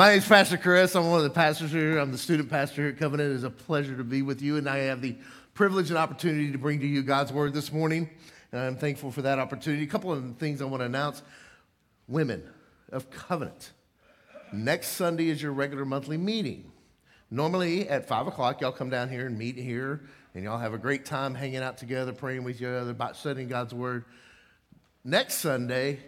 My name is Pastor Chris. I'm one of the pastors here. I'm the student pastor here at Covenant. It is a pleasure to be with you, and I have the privilege and opportunity to bring to you God's word this morning. And I'm thankful for that opportunity. A couple of things I want to announce. Women of Covenant. Next Sunday is your regular monthly meeting. Normally at 5 o'clock, y'all come down here and meet here, and y'all have a great time hanging out together, praying with each other, about studying God's word. Next Sunday,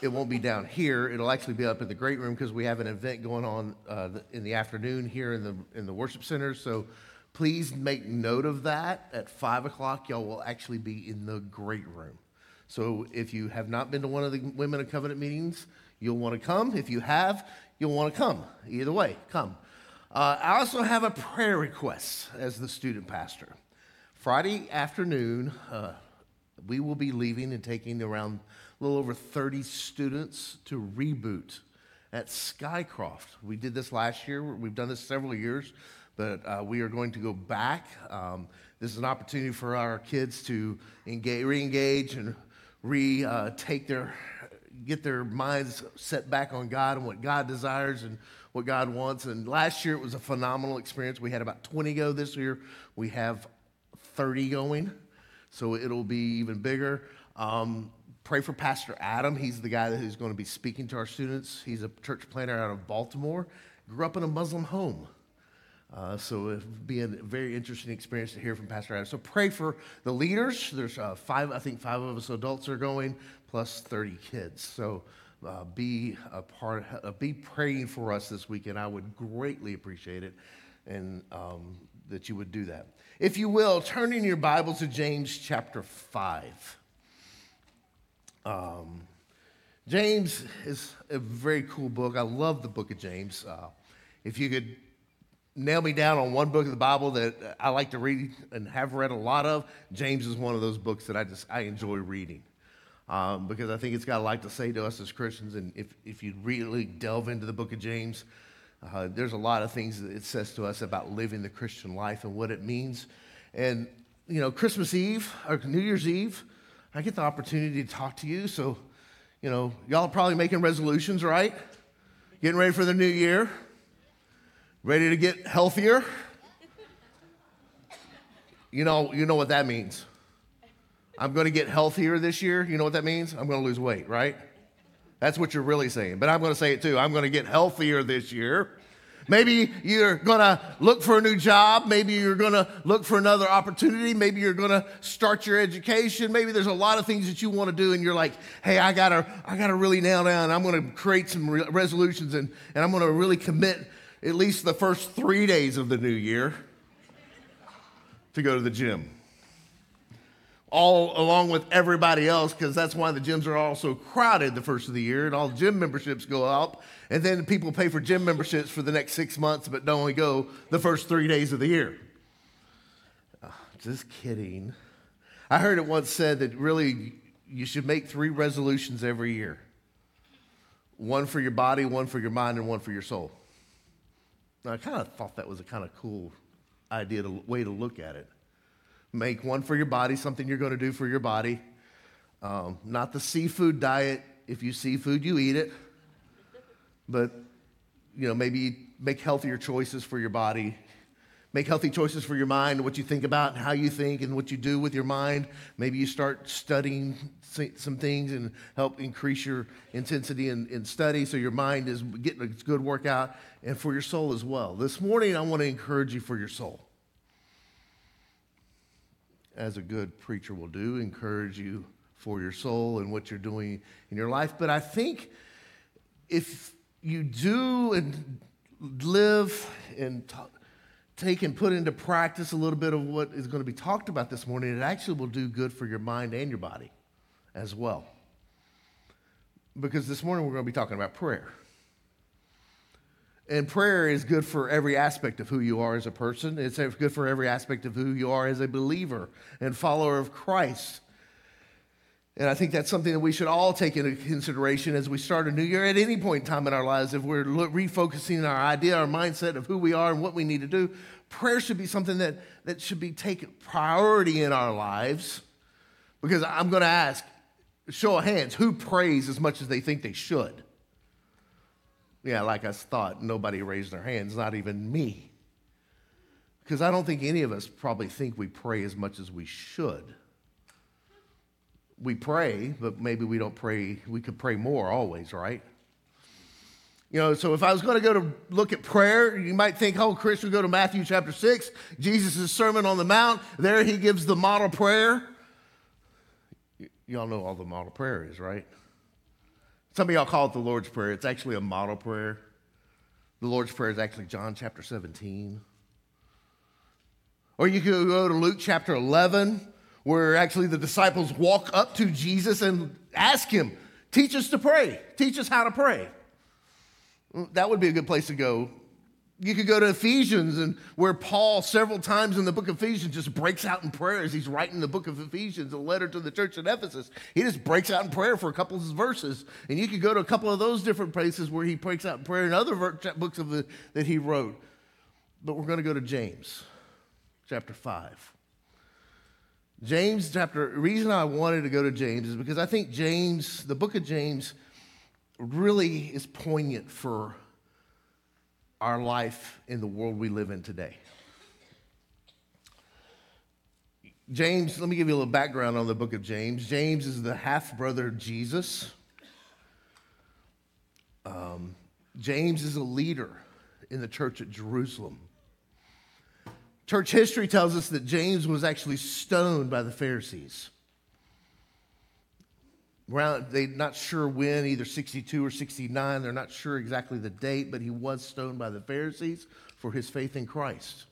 it won't be down here. It'll actually be up in the great room because we have an event going on uh, in the afternoon here in the in the worship center. So please make note of that. At five o'clock, y'all will actually be in the great room. So if you have not been to one of the Women of Covenant meetings, you'll want to come. If you have, you'll want to come. Either way, come. Uh, I also have a prayer request as the student pastor. Friday afternoon, uh, we will be leaving and taking around a little over 30 students to reboot at Skycroft. We did this last year. We've done this several years, but uh, we are going to go back. Um, this is an opportunity for our kids to engage, re-engage and re uh, take their get their minds set back on God and what God desires and what God wants. And last year it was a phenomenal experience. We had about 20 go. This year we have 30 going, so it'll be even bigger. Um, Pray for Pastor Adam. He's the guy who's going to be speaking to our students. He's a church planter out of Baltimore. Grew up in a Muslim home. Uh, so it'll be a very interesting experience to hear from Pastor Adam. So pray for the leaders. There's uh, five, I think five of us adults are going, plus 30 kids. So uh, be a part, uh, be praying for us this weekend. I would greatly appreciate it, and um, that you would do that. If you will, turn in your Bible to James chapter five. Um, James is a very cool book. I love the book of James. Uh, if you could nail me down on one book of the Bible that I like to read and have read a lot of, James is one of those books that I just I enjoy reading. Um, because I think it's got a lot to say to us as Christians. And if, if you really delve into the book of James, uh, there's a lot of things that it says to us about living the Christian life and what it means. And, you know, Christmas Eve or New Year's Eve, I get the opportunity to talk to you. So, you know, y'all are probably making resolutions, right? Getting ready for the new year, ready to get healthier. You know, you know what that means. I'm going to get healthier this year. You know what that means? I'm going to lose weight, right? That's what you're really saying. But I'm going to say it too. I'm going to get healthier this year. Maybe you're going to look for a new job. Maybe you're going to look for another opportunity. Maybe you're going to start your education. Maybe there's a lot of things that you want to do, and you're like, hey, I got to I gotta really nail down. I'm going to create some re- resolutions, and, and I'm going to really commit at least the first three days of the new year to go to the gym all along with everybody else because that's why the gyms are all so crowded the first of the year and all gym memberships go up and then people pay for gym memberships for the next six months but don't only go the first three days of the year. Oh, just kidding. I heard it once said that really you should make three resolutions every year. One for your body one for your mind and one for your soul. Now, i kind of thought that was a kind of cool idea to, way to look at it Make one for your body, something you're going to do for your body. Um, not the seafood diet. If you see food, you eat it. But, you know, maybe make healthier choices for your body. Make healthy choices for your mind, what you think about, and how you think, and what you do with your mind. Maybe you start studying some things and help increase your intensity in, in study so your mind is getting a good workout, and for your soul as well. This morning, I want to encourage you for your soul as a good preacher will do, encourage you for your soul and what you're doing in your life. But I think if you do and live and t- take and put into practice a little bit of what is going to be talked about this morning, it actually will do good for your mind and your body as well. Because this morning we're going to be talking about prayer. And prayer is good for every aspect of who you are as a person. It's good for every aspect of who you are as a believer and follower of Christ. And I think that's something that we should all take into consideration as we start a new year at any point in time in our lives. If we're refocusing our idea, our mindset of who we are and what we need to do, prayer should be something that, that should be taken priority in our lives. Because I'm going to ask, show of hands, who prays as much as they think they should? Yeah, like I thought, nobody raised their hands, not even me. Because I don't think any of us probably think we pray as much as we should we pray, but maybe we don't pray. We could pray more always, right? You know, so if I was going to go to look at prayer, you might think, oh, Chris would go to Matthew chapter 6, Jesus' Sermon on the Mount. There he gives the model prayer. Y- y'all know all the model prayer is, right? Some of y'all call it the Lord's Prayer. It's actually a model prayer. The Lord's Prayer is actually John chapter 17. Or you could go to Luke chapter 11 where actually the disciples walk up to Jesus and ask him, Teach us to pray, teach us how to pray. Mm, that would be a good place to go. You could go to Ephesians, and where Paul, several times in the book of Ephesians, just breaks out in prayer as he's writing the book of Ephesians, a letter to the church at Ephesus. He just breaks out in prayer for a couple of verses. And you could go to a couple of those different places where he breaks out in prayer in other books of the, that he wrote. But we're going to go to James chapter 5. James chapter, the reason I wanted to go to James is because I think James, the book of James, really is poignant for our life in the world we live in today. James, let me give you a little background on the book of James. James is the half brother of Jesus. Um, James is a leader in the church at Jerusalem. Church history tells us that James was actually stoned by the Pharisees. They're not sure when, either 62 or 69. They're not sure exactly the date, but he was stoned by the Pharisees for his faith in Christ.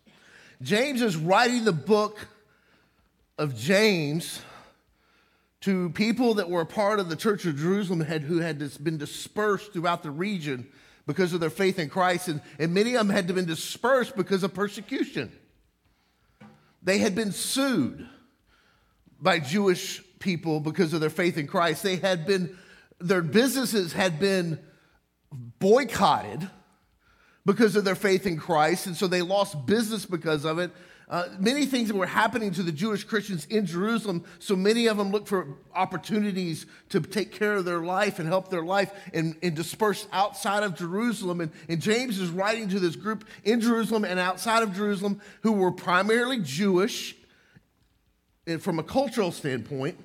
James is writing the book of James to people that were a part of the church of Jerusalem who had been dispersed throughout the region because of their faith in Christ, and, and many of them had been dispersed because of persecution. They had been sued by Jewish people because of their faith in Christ. They had been, their businesses had been boycotted because of their faith in Christ, and so they lost business because of it. Uh, many things were happening to the Jewish Christians in Jerusalem, so many of them looked for opportunities to take care of their life and help their life and, and disperse outside of Jerusalem. And, and James is writing to this group in Jerusalem and outside of Jerusalem who were primarily Jewish and from a cultural standpoint.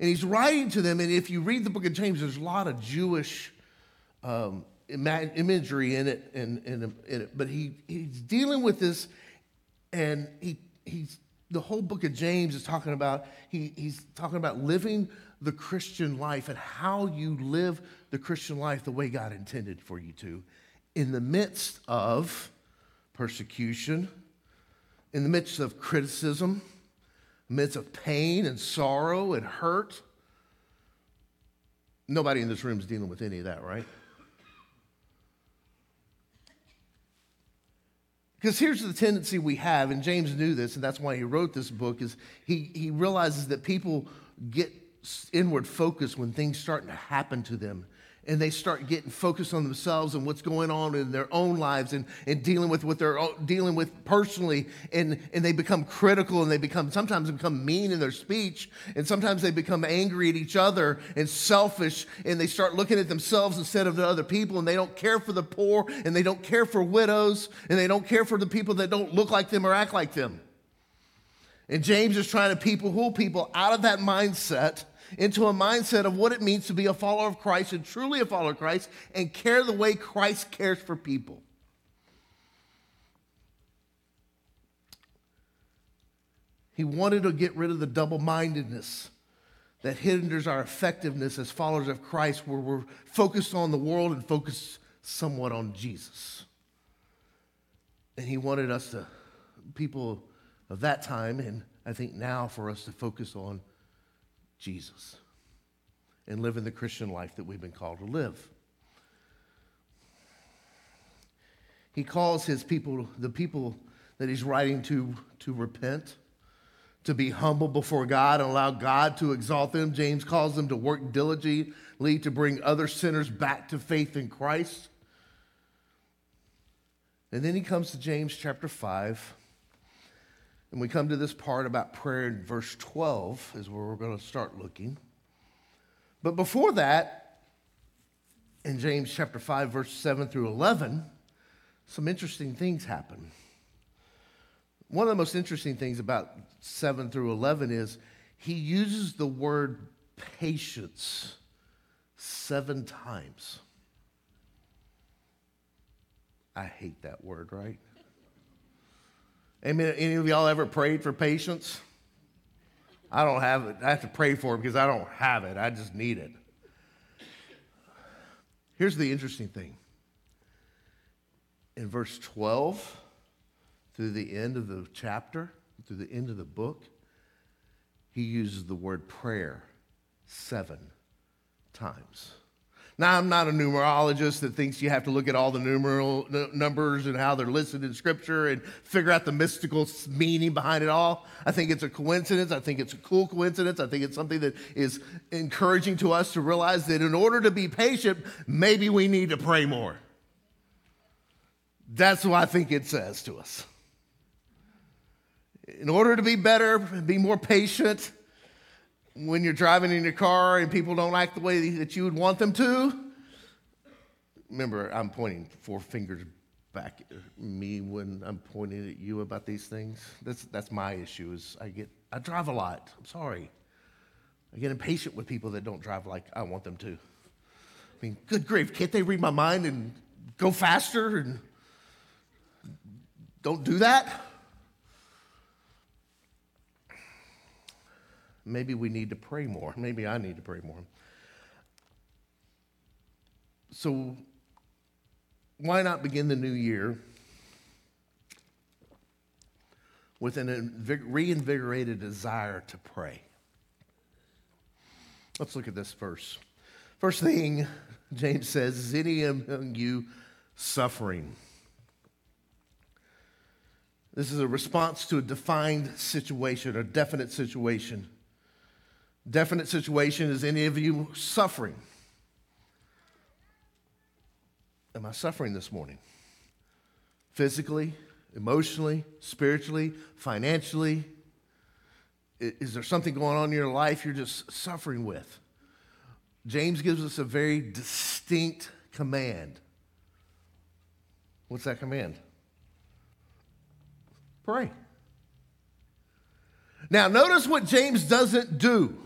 And he's writing to them, and if you read the book of James, there's a lot of Jewish um, imagery in it, and, and, but he, he's dealing with this and he, he's, the whole book of James is talking about, he, he's talking about living the Christian life and how you live the Christian life the way God intended for you to in the midst of persecution, in the midst of criticism, midst of pain and sorrow and hurt. Nobody in this room is dealing with any of that, right? Because here's the tendency we have, and James knew this, and that's why he wrote this book, is he, he realizes that people get inward focus when things start to happen to them and they start getting focused on themselves and what's going on in their own lives and, and dealing with what they're uh, dealing with personally. And, and they become critical and they become sometimes become mean in their speech. And sometimes they become angry at each other and selfish. And they start looking at themselves instead of the other people. And they don't care for the poor. And they don't care for widows. And they don't care for the people that don't look like them or act like them. And james is trying to people pull people out of that mindset into a mindset of what it means to be a follower of Christ and truly a follower of Christ and care the way Christ cares for people. He wanted to get rid of the double mindedness that hinders our effectiveness as followers of Christ, where we're focused on the world and focused somewhat on Jesus. And he wanted us to, people of that time, and I think now for us to focus on Jesus and living the Christian life that we've been called to live. he calls his people, the people that he's writing to, to repent, to be humble before God and allow God to exalt them. James calls them to work diligently to bring other sinners back to faith in Christ. And then he comes to James chapter 5. And we come to this part about prayer in verse 12, is where we're going to start looking. But before that, in James chapter 5, verse 7 through 11, some interesting things happen. One of the most interesting things about 7 through 11 is he uses the word patience seven times. I hate that word, right? Amen. Any of y'all ever prayed for patience? I don't have it. I have to pray for it because I don't have it. I just need it. Here's the interesting thing. In verse 12, through the end of the chapter, through the end of the book, he uses the word prayer seven times. Now, I'm not a numerologist that thinks you have to look at all the numeral numbers and how they're listed in Scripture and figure out the mystical meaning behind it all. I think it's a coincidence. I think it's a cool coincidence. I think it's something that is encouraging to us to realize that in order to be patient, maybe we need to pray more. That's what I think it says to us. In order to be better, be more patient, when you're driving in your car and people don't act the way that you would want them to. Remember, I'm pointing four fingers back at me when I'm pointing at you about these things. That's, that's my issue is I get, I drive a lot. I'm sorry. I get impatient with people that don't drive like I want them to. I mean, good grief, can't they read my mind and go faster and don't do that? Maybe we need to pray more. Maybe I need to pray more. So, why not begin the new year with an reinvigorated desire to pray? Let's look at this verse. First thing James says is any among you suffering? This is a response to a defined situation, a definite situation. Definite situation is any of you suffering? Am I suffering this morning? Physically, emotionally, spiritually, financially? Is there something going on in your life you're just suffering with? James gives us a very distinct command. What's that command? Pray. Now, notice what James doesn't do.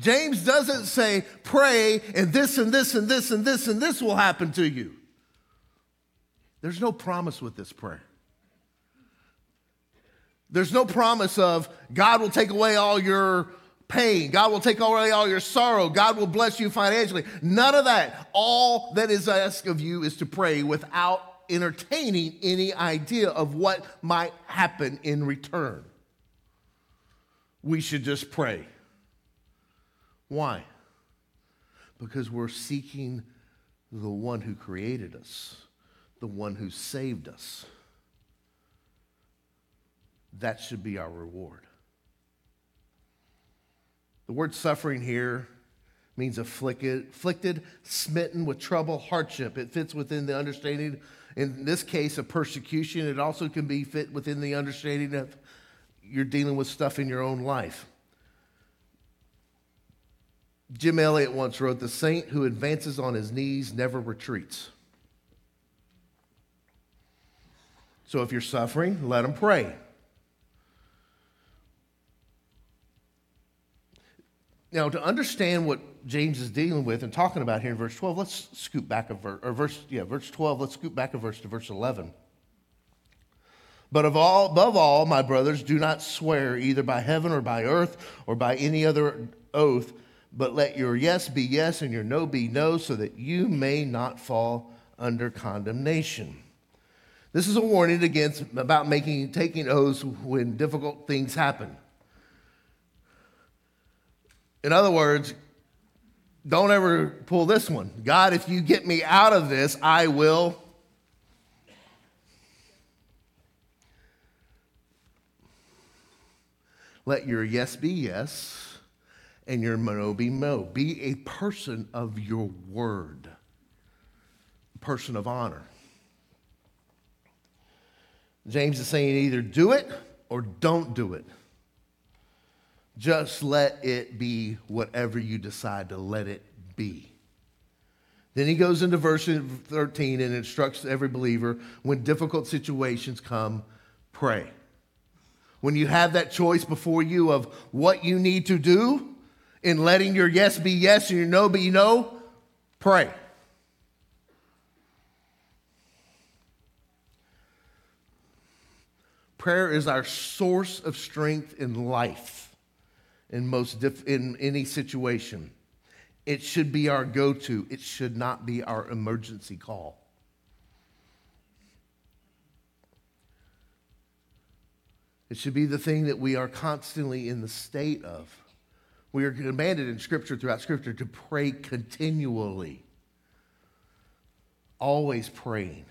James doesn't say, pray, and this and this and this and this and this will happen to you. There's no promise with this prayer. There's no promise of God will take away all your pain. God will take away all your sorrow. God will bless you financially. None of that. All that is asked of you is to pray without entertaining any idea of what might happen in return. We should just pray. Why? Because we're seeking the one who created us, the one who saved us. That should be our reward. The word suffering here means afflicted, afflicted, smitten with trouble, hardship. It fits within the understanding, in this case, of persecution. It also can be fit within the understanding of you're dealing with stuff in your own life. Jim Elliot once wrote The saint who advances on his knees never retreats. So if you're suffering, let him pray. Now, to understand what James is dealing with and talking about here in verse 12, let's scoop back a verse, or verse, yeah, verse 12, let's scoop back a verse to verse 11. But of all, above all, my brothers, do not swear either by heaven or by earth or by any other oath but let your yes be yes and your no be no, so that you may not fall under condemnation. This is a warning against about making taking oaths when difficult things happen. In other words, don't ever pull this one. God, if you get me out of this, I will. Let your yes be yes and your no be no. Be a person of your word, a person of honor. James is saying either do it or don't do it. Just let it be whatever you decide to let it be. Then he goes into verse 13 and instructs every believer when difficult situations come, pray. When you have that choice before you of what you need to do in letting your yes be yes and your no be no, pray. Prayer is our source of strength in life in most in any situation. It should be our go-to. It should not be our emergency call. It should be the thing that we are constantly in the state of. We are commanded in Scripture, throughout Scripture, to pray continually, always praying.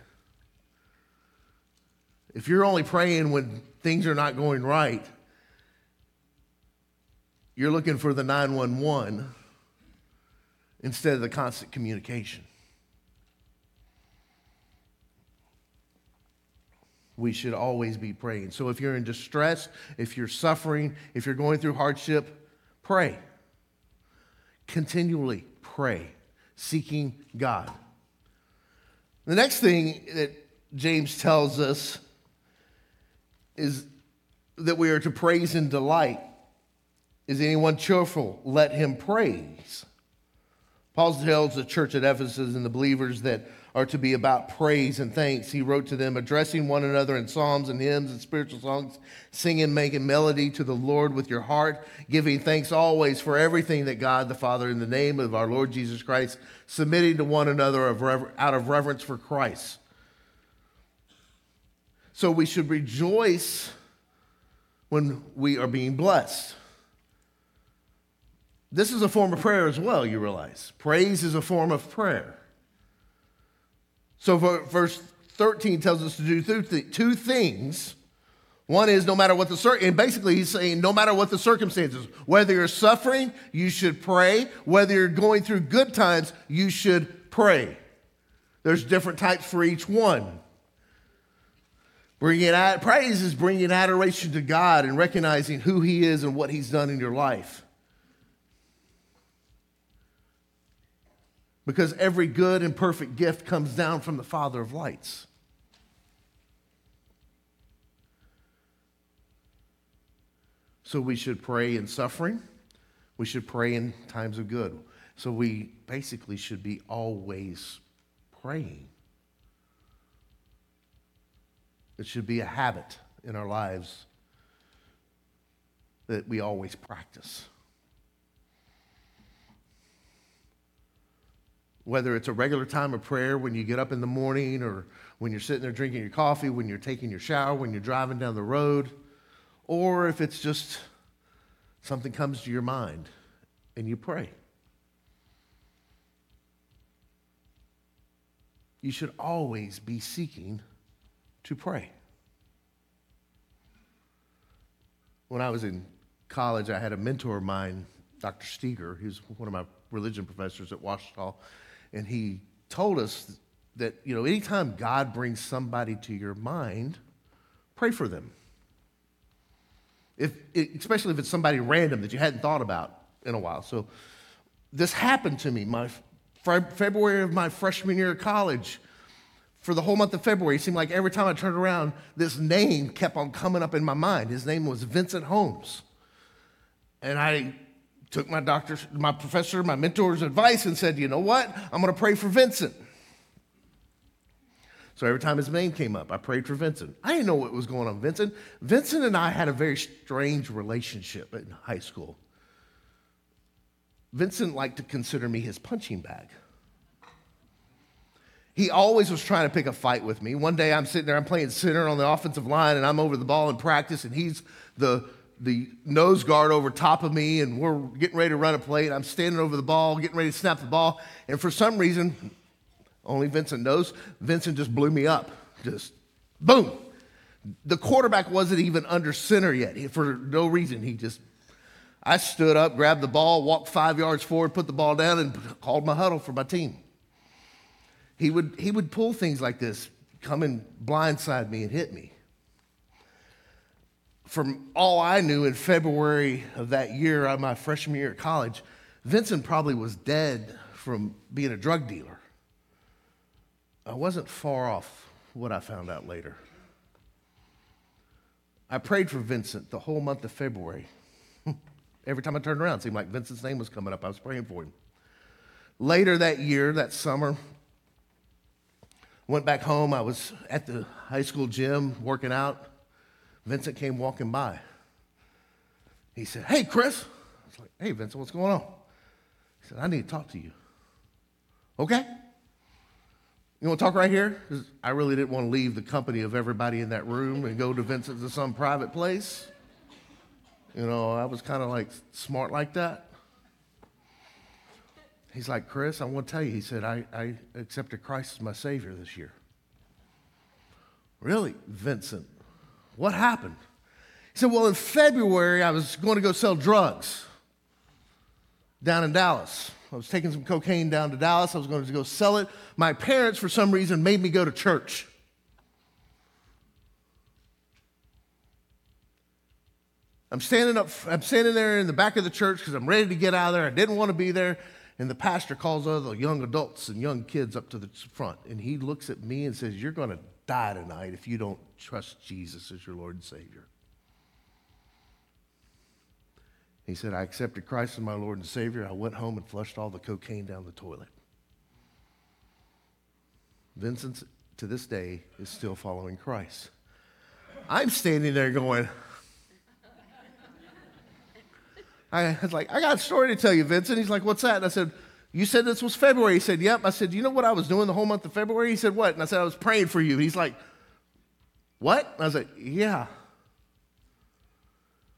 If you're only praying when things are not going right, you're looking for the 911 instead of the constant communication. We should always be praying. So if you're in distress, if you're suffering, if you're going through hardship, pray. Continually pray, seeking God. The next thing that James tells us is that we are to praise and delight. Is anyone cheerful? Let him praise. Paul tells the church at Ephesus and the believers that are to be about praise and thanks. He wrote to them, addressing one another in psalms and hymns and spiritual songs, singing, making melody to the Lord with your heart, giving thanks always for everything that God the Father, in the name of our Lord Jesus Christ, submitting to one another out of reverence for Christ. So we should rejoice when we are being blessed. This is a form of prayer as well, you realize. Praise is a form of prayer. So, verse 13 tells us to do two things. One is no matter what the cir- and basically he's saying no matter what the circumstances, whether you're suffering, you should pray. Whether you're going through good times, you should pray. There's different types for each one. Bringing praise is bringing adoration to God and recognizing who He is and what He's done in your life. Because every good and perfect gift comes down from the Father of lights. So we should pray in suffering. We should pray in times of good. So we basically should be always praying. It should be a habit in our lives that we always practice. Whether it's a regular time of prayer when you get up in the morning or when you're sitting there drinking your coffee, when you're taking your shower, when you're driving down the road, or if it's just something comes to your mind and you pray. You should always be seeking to pray. When I was in college, I had a mentor of mine, Dr. Steger, who's one of my religion professors at Ouachita, and he told us that, you know, anytime God brings somebody to your mind, pray for them. If, especially if it's somebody random that you hadn't thought about in a while. So this happened to me my February of my freshman year of college for the whole month of February, it seemed like every time I turned around, this name kept on coming up in my mind. His name was Vincent Holmes. And I took my doctor, my professor, my mentor's advice and said, you know what? I'm going to pray for Vincent. So every time his name came up, I prayed for Vincent. I didn't know what was going on Vincent. Vincent and I had a very strange relationship in high school. Vincent liked to consider me his punching bag. He always was trying to pick a fight with me. One day I'm sitting there, I'm playing center on the offensive line, and I'm over the ball in practice, and he's the, the nose guard over top of me, and we're getting ready to run a play, and I'm standing over the ball, getting ready to snap the ball. And for some reason, only Vincent knows, Vincent just blew me up. Just boom. The quarterback wasn't even under center yet. He, for no reason, he just, I stood up, grabbed the ball, walked five yards forward, put the ball down, and called my huddle for my team. He would, he would pull things like this, come and blindside me and hit me. From all I knew in February of that year, uh, my freshman year at college, Vincent probably was dead from being a drug dealer. I wasn't far off what I found out later. I prayed for Vincent the whole month of February. Every time I turned around, it seemed like Vincent's name was coming up. I was praying for him. Later that year, that summer, went back home. I was at the high school gym working out. Vincent came walking by. He said, Hey, Chris. I was like, Hey, Vincent, what's going on? He said, I need to talk to you. Okay. You want to talk right here? I really didn't want to leave the company of everybody in that room and go to Vincent's to some private place. You know, I was kind of like smart like that. He's like, Chris, I want to tell you. He said, I, I accepted Christ as my Savior this year. Really, Vincent? What happened? He said, Well, in February, I was going to go sell drugs down in Dallas. I was taking some cocaine down to Dallas. I was going to go sell it. My parents, for some reason, made me go to church. I'm standing up, I'm standing there in the back of the church because I'm ready to get out of there. I didn't want to be there. And the pastor calls all the young adults and young kids up to the front. And he looks at me and says, You're going to die tonight if you don't trust Jesus as your Lord and Savior. He said, I accepted Christ as my Lord and Savior. I went home and flushed all the cocaine down the toilet. Vincent, to this day, is still following Christ. I'm standing there going, I was like, I got a story to tell you, Vincent. He's like, What's that? And I said, You said this was February. He said, Yep. I said, You know what I was doing the whole month of February? He said, What? And I said, I was praying for you. He's like, What? I was like, Yeah.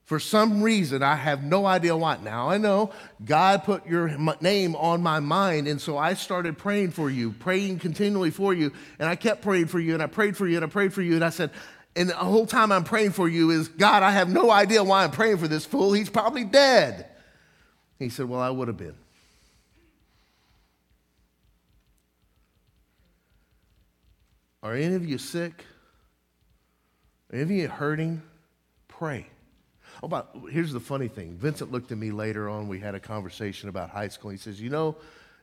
For some reason, I have no idea why. Now I know God put your name on my mind, and so I started praying for you, praying continually for you. And I kept praying for you, and I prayed for you, and I prayed for you. And I said, and the whole time I'm praying for you is, God, I have no idea why I'm praying for this fool. He's probably dead. He said, Well, I would have been. Are any of you sick? Are any of you hurting? Pray. Oh, but here's the funny thing. Vincent looked at me later on. We had a conversation about high school. He says, You know,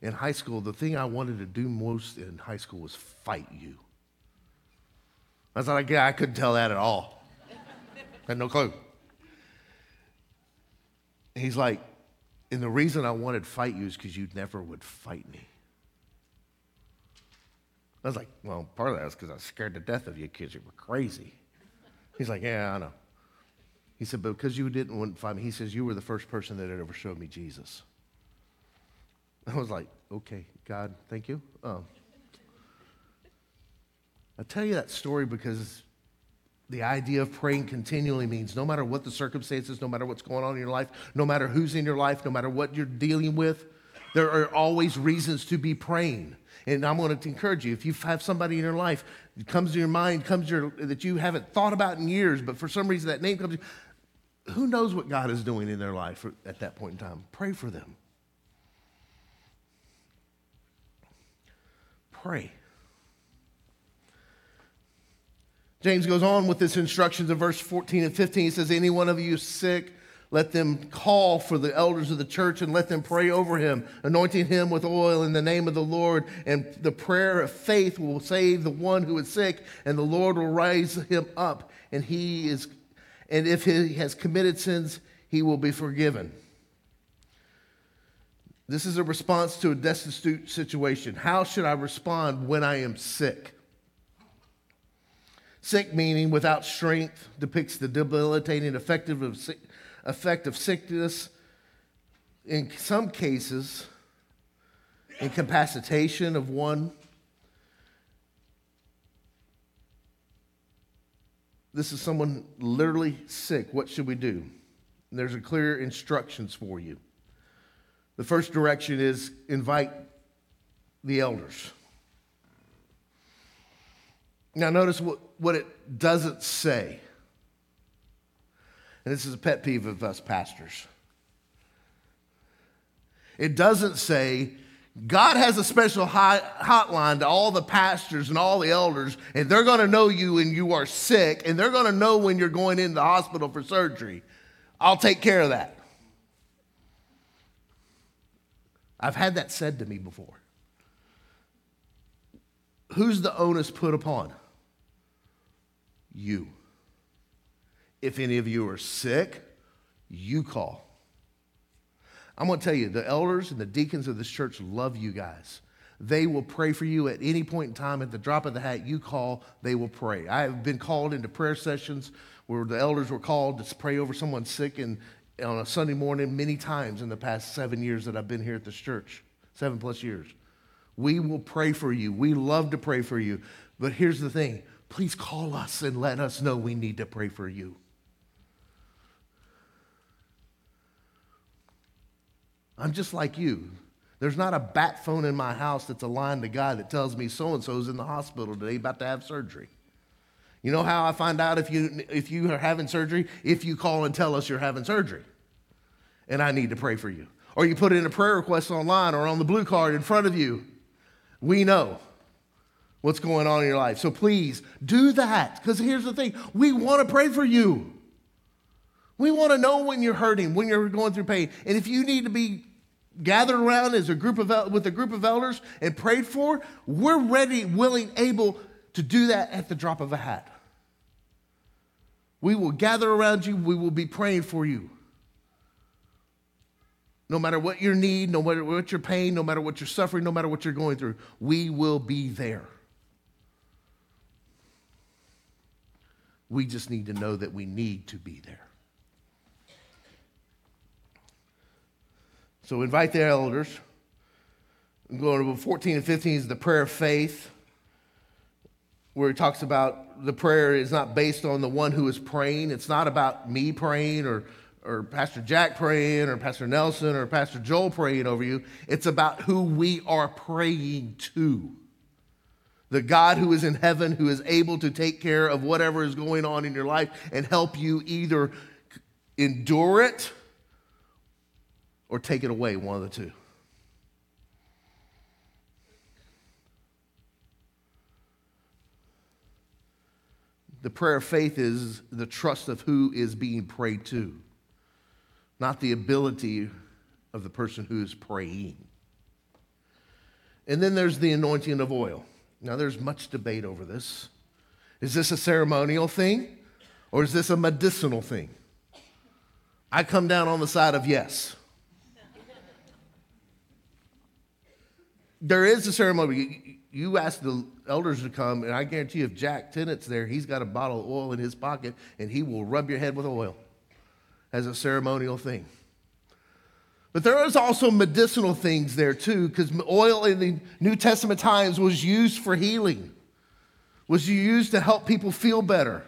in high school, the thing I wanted to do most in high school was fight you. I was like, Yeah, I couldn't tell that at all. had no clue. He's like, And the reason I wanted to fight you is because you never would fight me. I was like, Well, part of that is because I was scared to death of you because you were crazy. He's like, Yeah, I know. He said, but because you didn't find me, he says, you were the first person that had ever showed me Jesus. I was like, okay, God, thank you. Um, I tell you that story because the idea of praying continually means no matter what the circumstances, no matter what's going on in your life, no matter who's in your life, no matter what you're dealing with, there are always reasons to be praying. And I'm going to encourage you if you have somebody in your life that comes to your mind, comes your, that you haven't thought about in years, but for some reason that name comes, who knows what God is doing in their life at that point in time? Pray for them. Pray. James goes on with this instructions in verse 14 and 15. He says, Any one of you sick, let them call for the elders of the church and let them pray over him, anointing him with oil in the name of the Lord. And the prayer of faith will save the one who is sick, and the Lord will raise him up, and he is and if he has committed sins, he will be forgiven. This is a response to a destitute situation. How should I respond when I am sick? Sick meaning without strength depicts the debilitating effect of sickness. In some cases, incapacitation of one this is someone literally sick. What should we do? And there's a clear instructions for you. The first direction is invite the elders. Now, notice what, what it doesn't say. And this is a pet peeve of us pastors. It doesn't say, God has a special hotline to all the pastors and all the elders, and they're going to know you when you are sick, and they're going to know when you're going into the hospital for surgery. I'll take care of that. I've had that said to me before. Who's the onus put upon? You. If any of you are sick, you call. I'm going to tell you, the elders and the deacons of this church love you guys. They will pray for you at any point in time. At the drop of the hat, you call, they will pray. I have been called into prayer sessions where the elders were called to pray over someone sick and on a Sunday morning many times in the past seven years that I've been here at this church, seven plus years. We will pray for you. We love to pray for you. But here's the thing please call us and let us know we need to pray for you. I'm just like you. There's not a bat phone in my house that's aligned to God that tells me so and so's in the hospital today about to have surgery. You know how I find out if you, if you are having surgery? If you call and tell us you're having surgery and I need to pray for you. Or you put in a prayer request online or on the blue card in front of you. We know what's going on in your life. So please do that because here's the thing we want to pray for you. We want to know when you're hurting, when you're going through pain. And if you need to be gathered around as a group of with a group of elders and prayed for, we're ready, willing, able to do that at the drop of a hat. We will gather around you, we will be praying for you. No matter what your need, no matter what your pain, no matter what you're suffering, no matter what you're going through, we will be there. We just need to know that we need to be there. So invite the elders. Going to 14 and 15 is the prayer of faith, where he talks about the prayer is not based on the one who is praying. It's not about me praying or, or Pastor Jack praying or Pastor Nelson or Pastor Joel praying over you. It's about who we are praying to. The God who is in heaven, who is able to take care of whatever is going on in your life and help you either endure it or take it away, one of the two. The prayer of faith is the trust of who is being prayed to, not the ability of the person who is praying. And then there's the anointing of oil. Now, there's much debate over this. Is this a ceremonial thing or is this a medicinal thing? I come down on the side of yes. There is a ceremony. You ask the elders to come, and I guarantee if Jack Tennett's there, he's got a bottle of oil in his pocket, and he will rub your head with oil as a ceremonial thing. But there is also medicinal things there too, because oil in the New Testament times was used for healing, was used to help people feel better.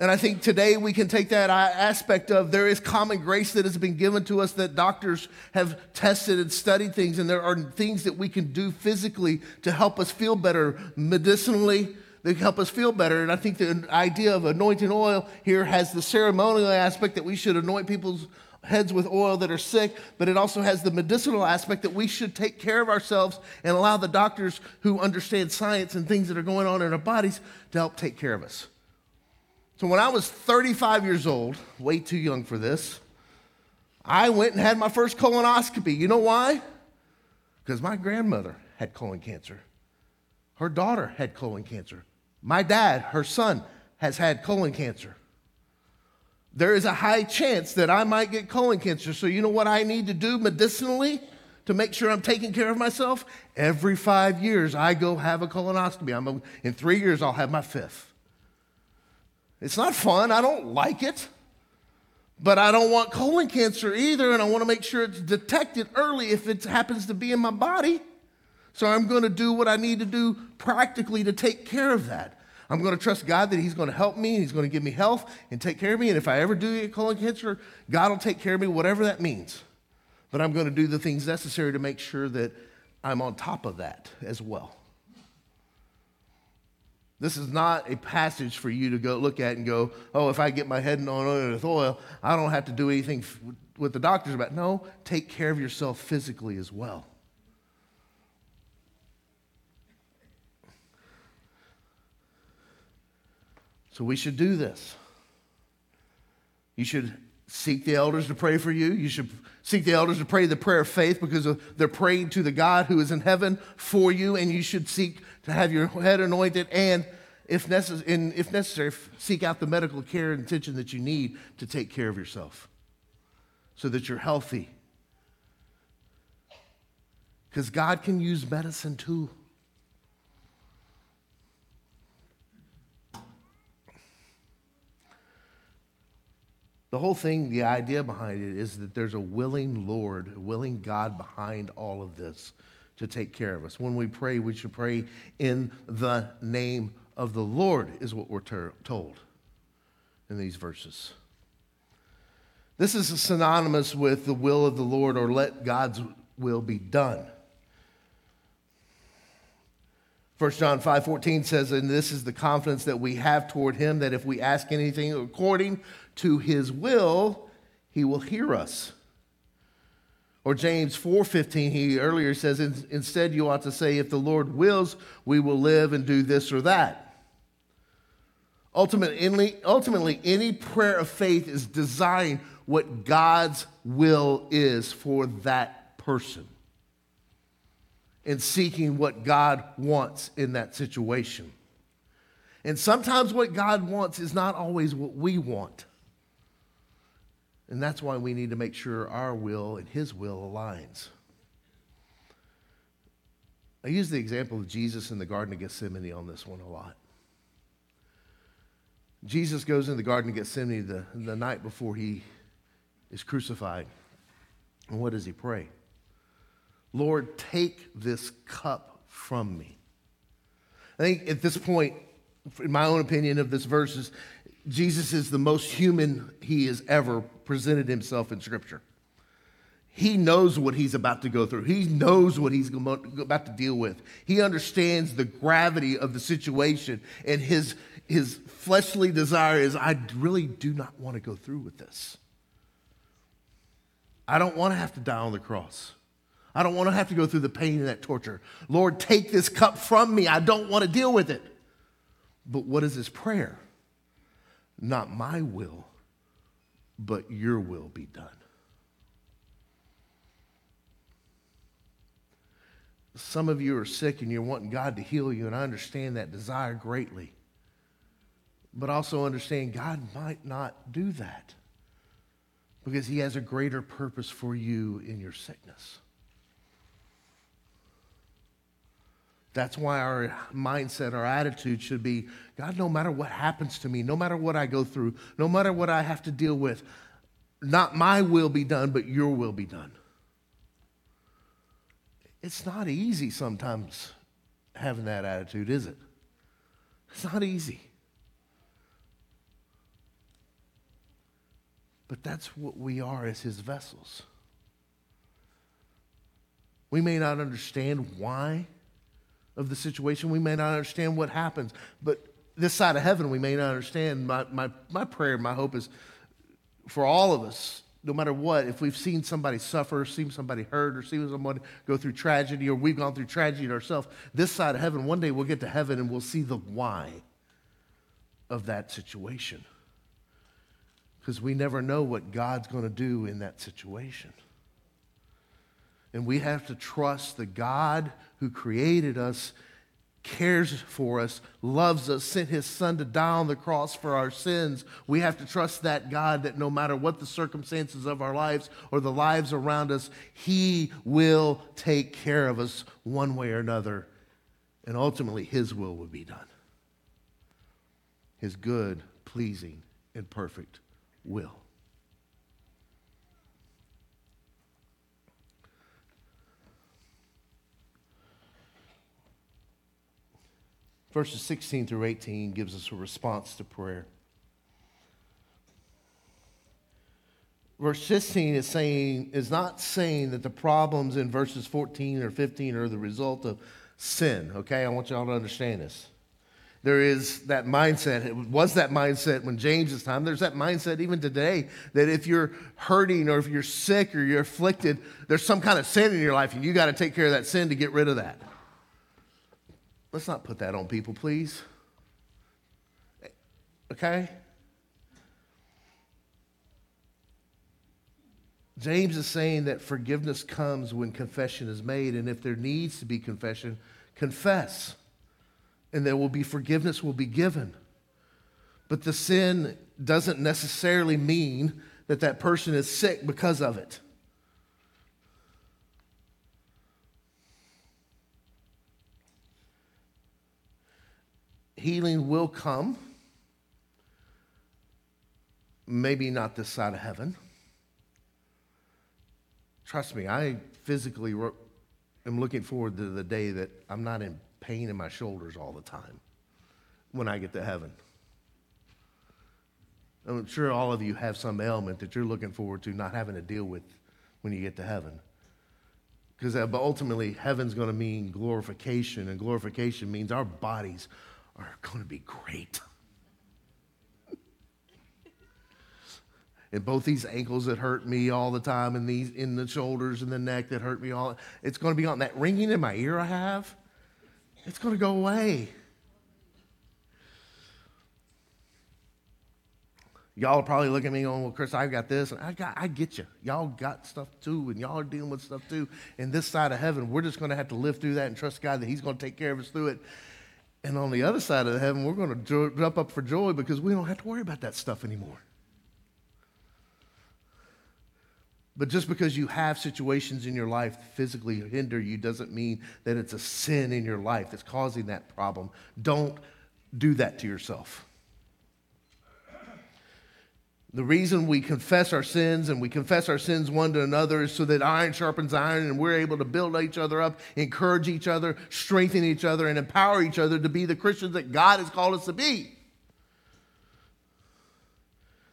And I think today we can take that aspect of there is common grace that has been given to us that doctors have tested and studied things, and there are things that we can do physically to help us feel better medicinally. They help us feel better. And I think the idea of anointing oil here has the ceremonial aspect that we should anoint people's heads with oil that are sick, but it also has the medicinal aspect that we should take care of ourselves and allow the doctors who understand science and things that are going on in our bodies to help take care of us. So when I was 35 years old, way too young for this, I went and had my first colonoscopy. You know why? Because my grandmother had colon cancer. Her daughter had colon cancer. My dad, her son, has had colon cancer. There is a high chance that I might get colon cancer. So, you know what I need to do medicinally to make sure I'm taking care of myself? Every five years, I go have a colonoscopy. A, in three years, I'll have my fifth. It's not fun. I don't like it. But I don't want colon cancer either, and I want to make sure it's detected early if it happens to be in my body. So I'm going to do what I need to do practically to take care of that. I'm going to trust God that He's going to help me, He's going to give me health and take care of me. And if I ever do get colon cancer, God will take care of me, whatever that means. But I'm going to do the things necessary to make sure that I'm on top of that as well. This is not a passage for you to go look at and go, oh, if I get my head on with oil, I don't have to do anything with the doctors about. No, take care of yourself physically as well. So we should do this. You should seek the elders to pray for you. You should seek the elders to pray the prayer of faith because they're praying to the God who is in heaven for you, and you should seek to have your head anointed and, if, necess- and if necessary, seek out the medical care and attention that you need to take care of yourself so that you're healthy. Because God can use medicine too. The whole thing, the idea behind it is that there's a willing Lord, a willing God behind all of this to take care of us. When we pray, we should pray in the name of the Lord, is what we're ter- told in these verses. This is synonymous with the will of the Lord or let God's will be done. 1 John 5 14 says, And this is the confidence that we have toward him, that if we ask anything according to his will, he will hear us. Or James 4:15 he earlier says instead you ought to say if the Lord wills we will live and do this or that. Ultimately, ultimately any prayer of faith is designed what God's will is for that person and seeking what God wants in that situation. And sometimes what God wants is not always what we want. And that's why we need to make sure our will and His will aligns. I use the example of Jesus in the Garden of Gethsemane on this one a lot. Jesus goes in the Garden of Gethsemane the, the night before he is crucified. And what does he pray? Lord, take this cup from me. I think at this point, in my own opinion of this verse, is Jesus is the most human he has ever presented himself in Scripture. He knows what he's about to go through. He knows what he's about to deal with. He understands the gravity of the situation, and his, his fleshly desire is I really do not want to go through with this. I don't want to have to die on the cross. I don't want to have to go through the pain and that torture. Lord, take this cup from me. I don't want to deal with it. But what is his prayer? Not my will, but your will be done. Some of you are sick and you're wanting God to heal you, and I understand that desire greatly. But also understand God might not do that because He has a greater purpose for you in your sickness. That's why our mindset, our attitude should be God, no matter what happens to me, no matter what I go through, no matter what I have to deal with, not my will be done, but your will be done. It's not easy sometimes having that attitude, is it? It's not easy. But that's what we are as his vessels. We may not understand why of the situation. We may not understand what happens, but this side of heaven, we may not understand. My, my, my prayer, my hope is for all of us, no matter what, if we've seen somebody suffer, seen somebody hurt, or seen someone go through tragedy, or we've gone through tragedy ourselves, this side of heaven, one day we'll get to heaven and we'll see the why of that situation. Because we never know what God's going to do in that situation. And we have to trust the God who created us, cares for us, loves us, sent his son to die on the cross for our sins. We have to trust that God that no matter what the circumstances of our lives or the lives around us, he will take care of us one way or another. And ultimately, his will will be done. His good, pleasing, and perfect will. Verses 16 through 18 gives us a response to prayer. Verse 16 is saying is not saying that the problems in verses 14 or 15 are the result of sin. Okay, I want y'all to understand this. There is that mindset. It was that mindset when James's time. There's that mindset even today that if you're hurting or if you're sick or you're afflicted, there's some kind of sin in your life and you got to take care of that sin to get rid of that. Let's not put that on people, please. Okay? James is saying that forgiveness comes when confession is made, and if there needs to be confession, confess. And there will be forgiveness will be given. But the sin doesn't necessarily mean that that person is sick because of it. Healing will come. Maybe not this side of heaven. Trust me, I physically am looking forward to the day that I'm not in pain in my shoulders all the time when I get to heaven. I'm sure all of you have some ailment that you're looking forward to not having to deal with when you get to heaven. Because uh, ultimately, heaven's going to mean glorification, and glorification means our bodies are going to be great. and both these ankles that hurt me all the time and these in the shoulders and the neck that hurt me all it's going to be on that ringing in my ear i have it's going to go away. Y'all are probably looking at me going well chris i've got this and i got i get you y'all got stuff too and y'all are dealing with stuff too. And this side of heaven we're just going to have to live through that and trust god that he's going to take care of us through it and on the other side of heaven we're going to jump up for joy because we don't have to worry about that stuff anymore But just because you have situations in your life that physically hinder you doesn't mean that it's a sin in your life that's causing that problem. Don't do that to yourself. The reason we confess our sins and we confess our sins one to another is so that iron sharpens iron and we're able to build each other up, encourage each other, strengthen each other, and empower each other to be the Christians that God has called us to be.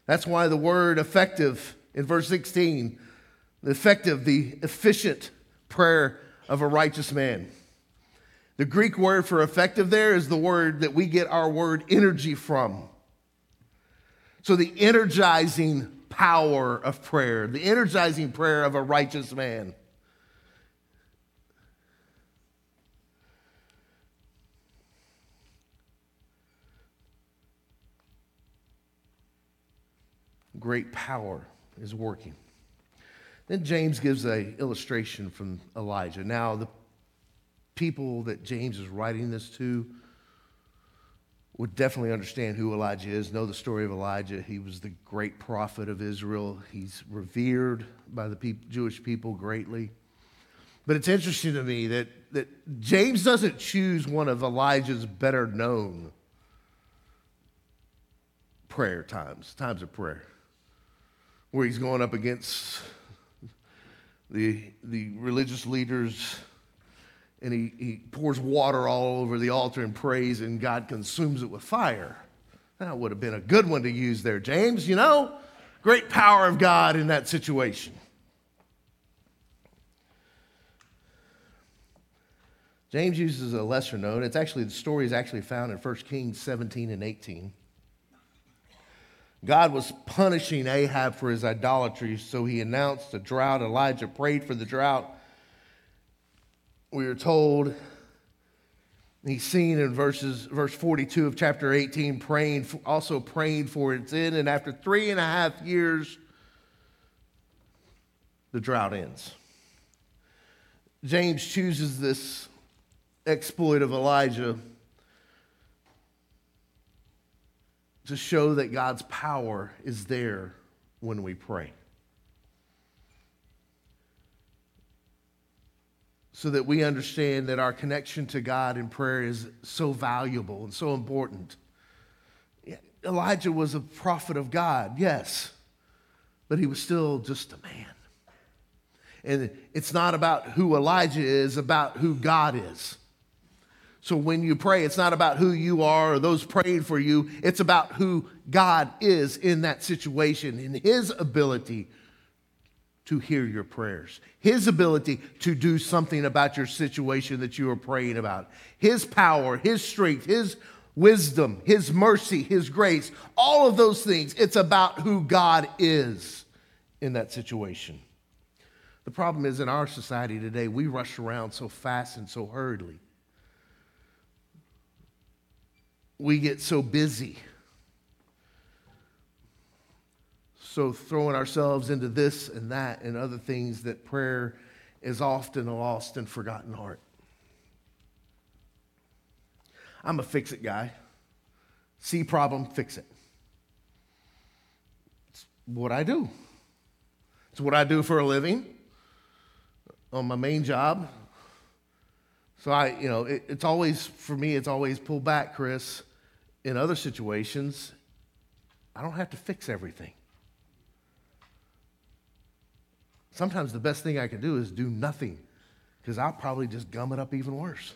That's why the word effective in verse 16 the effective, the efficient prayer of a righteous man. The Greek word for effective there is the word that we get our word energy from. So, the energizing power of prayer, the energizing prayer of a righteous man. Great power is working. Then James gives a illustration from Elijah. Now, the people that James is writing this to would definitely understand who Elijah is, know the story of Elijah. He was the great prophet of Israel. He's revered by the Jewish people greatly. But it's interesting to me that, that James doesn't choose one of Elijah's better known prayer times, times of prayer, where he's going up against the, the religious leaders and he, he pours water all over the altar and prays, and God consumes it with fire. That would have been a good one to use there, James, you know? Great power of God in that situation. James uses a lesser known. It's actually, the story is actually found in 1 Kings 17 and 18. God was punishing Ahab for his idolatry, so he announced a drought. Elijah prayed for the drought. We are told he's seen in verses verse 42 of chapter 18 praying also praying for its end and after three and a half years the drought ends james chooses this exploit of elijah to show that God's power is there when we pray. So that we understand that our connection to God in prayer is so valuable and so important. Elijah was a prophet of God, yes, but he was still just a man. And it's not about who Elijah is, about who God is. So when you pray, it's not about who you are or those praying for you. It's about who God is in that situation in his ability to hear your prayers, his ability to do something about your situation that you are praying about, his power, his strength, his wisdom, His mercy, His grace, all of those things. It's about who God is in that situation. The problem is in our society today, we rush around so fast and so hurriedly. We get so busy. So, throwing ourselves into this and that and other things that prayer is often a lost and forgotten art. I'm a fix it guy. See problem, fix it. It's what I do. It's what I do for a living on my main job. So I, you know, it, it's always, for me, it's always pull back, Chris. In other situations, I don't have to fix everything. Sometimes the best thing I can do is do nothing because I'll probably just gum it up even worse.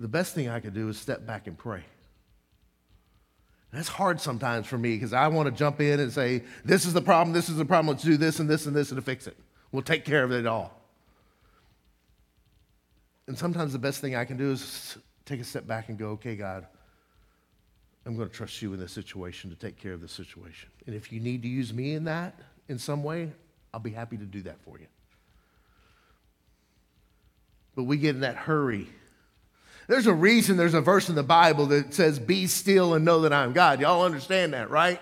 The best thing I could do is step back and pray. That's hard sometimes for me because I want to jump in and say, This is the problem, this is the problem, let's do this and this and this and to fix it. We'll take care of it all. And sometimes the best thing I can do is take a step back and go, Okay, God, I'm going to trust you in this situation to take care of this situation. And if you need to use me in that in some way, I'll be happy to do that for you. But we get in that hurry there's a reason there's a verse in the Bible that says, Be still and know that I'm God. Y'all understand that, right?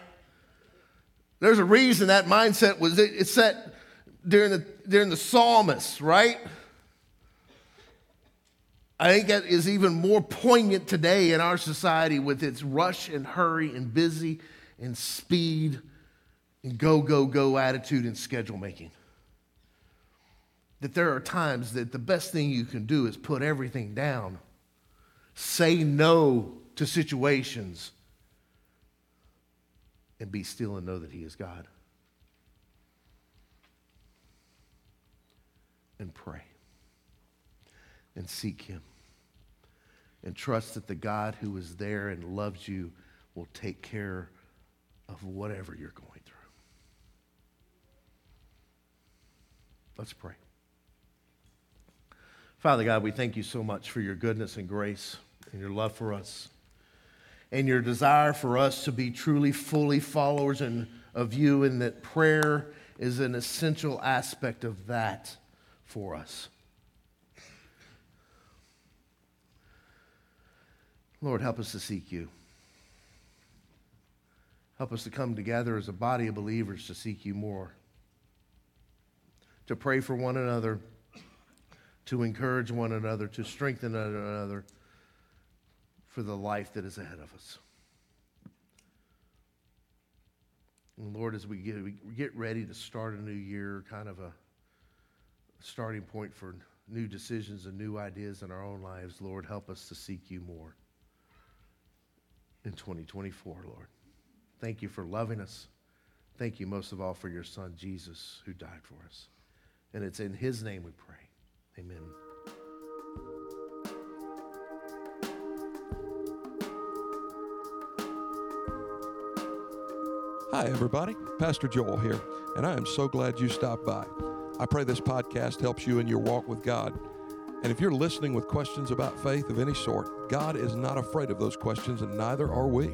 There's a reason that mindset was it's set during the during the psalmists, right? I think that is even more poignant today in our society with its rush and hurry and busy and speed and go, go, go attitude and schedule making. That there are times that the best thing you can do is put everything down Say no to situations and be still and know that He is God. And pray and seek Him and trust that the God who is there and loves you will take care of whatever you're going through. Let's pray. Father God, we thank you so much for your goodness and grace and your love for us and your desire for us to be truly, fully followers in, of you, and that prayer is an essential aspect of that for us. Lord, help us to seek you. Help us to come together as a body of believers to seek you more, to pray for one another, to encourage one another, to strengthen one another for the life that is ahead of us. And Lord, as we get, we get ready to start a new year, kind of a starting point for new decisions and new ideas in our own lives, Lord, help us to seek you more in 2024, Lord. Thank you for loving us. Thank you most of all for your son, Jesus, who died for us. And it's in his name we pray. Amen. Hi, everybody. Pastor Joel here, and I am so glad you stopped by. I pray this podcast helps you in your walk with God. And if you're listening with questions about faith of any sort, God is not afraid of those questions, and neither are we.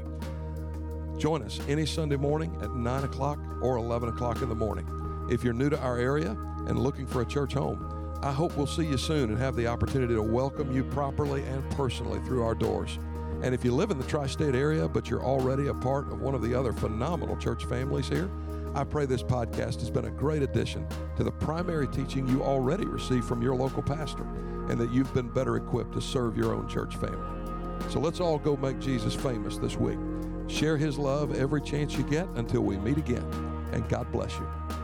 Join us any Sunday morning at 9 o'clock or 11 o'clock in the morning. If you're new to our area and looking for a church home, I hope we'll see you soon and have the opportunity to welcome you properly and personally through our doors. And if you live in the tri state area, but you're already a part of one of the other phenomenal church families here, I pray this podcast has been a great addition to the primary teaching you already receive from your local pastor, and that you've been better equipped to serve your own church family. So let's all go make Jesus famous this week. Share his love every chance you get until we meet again, and God bless you.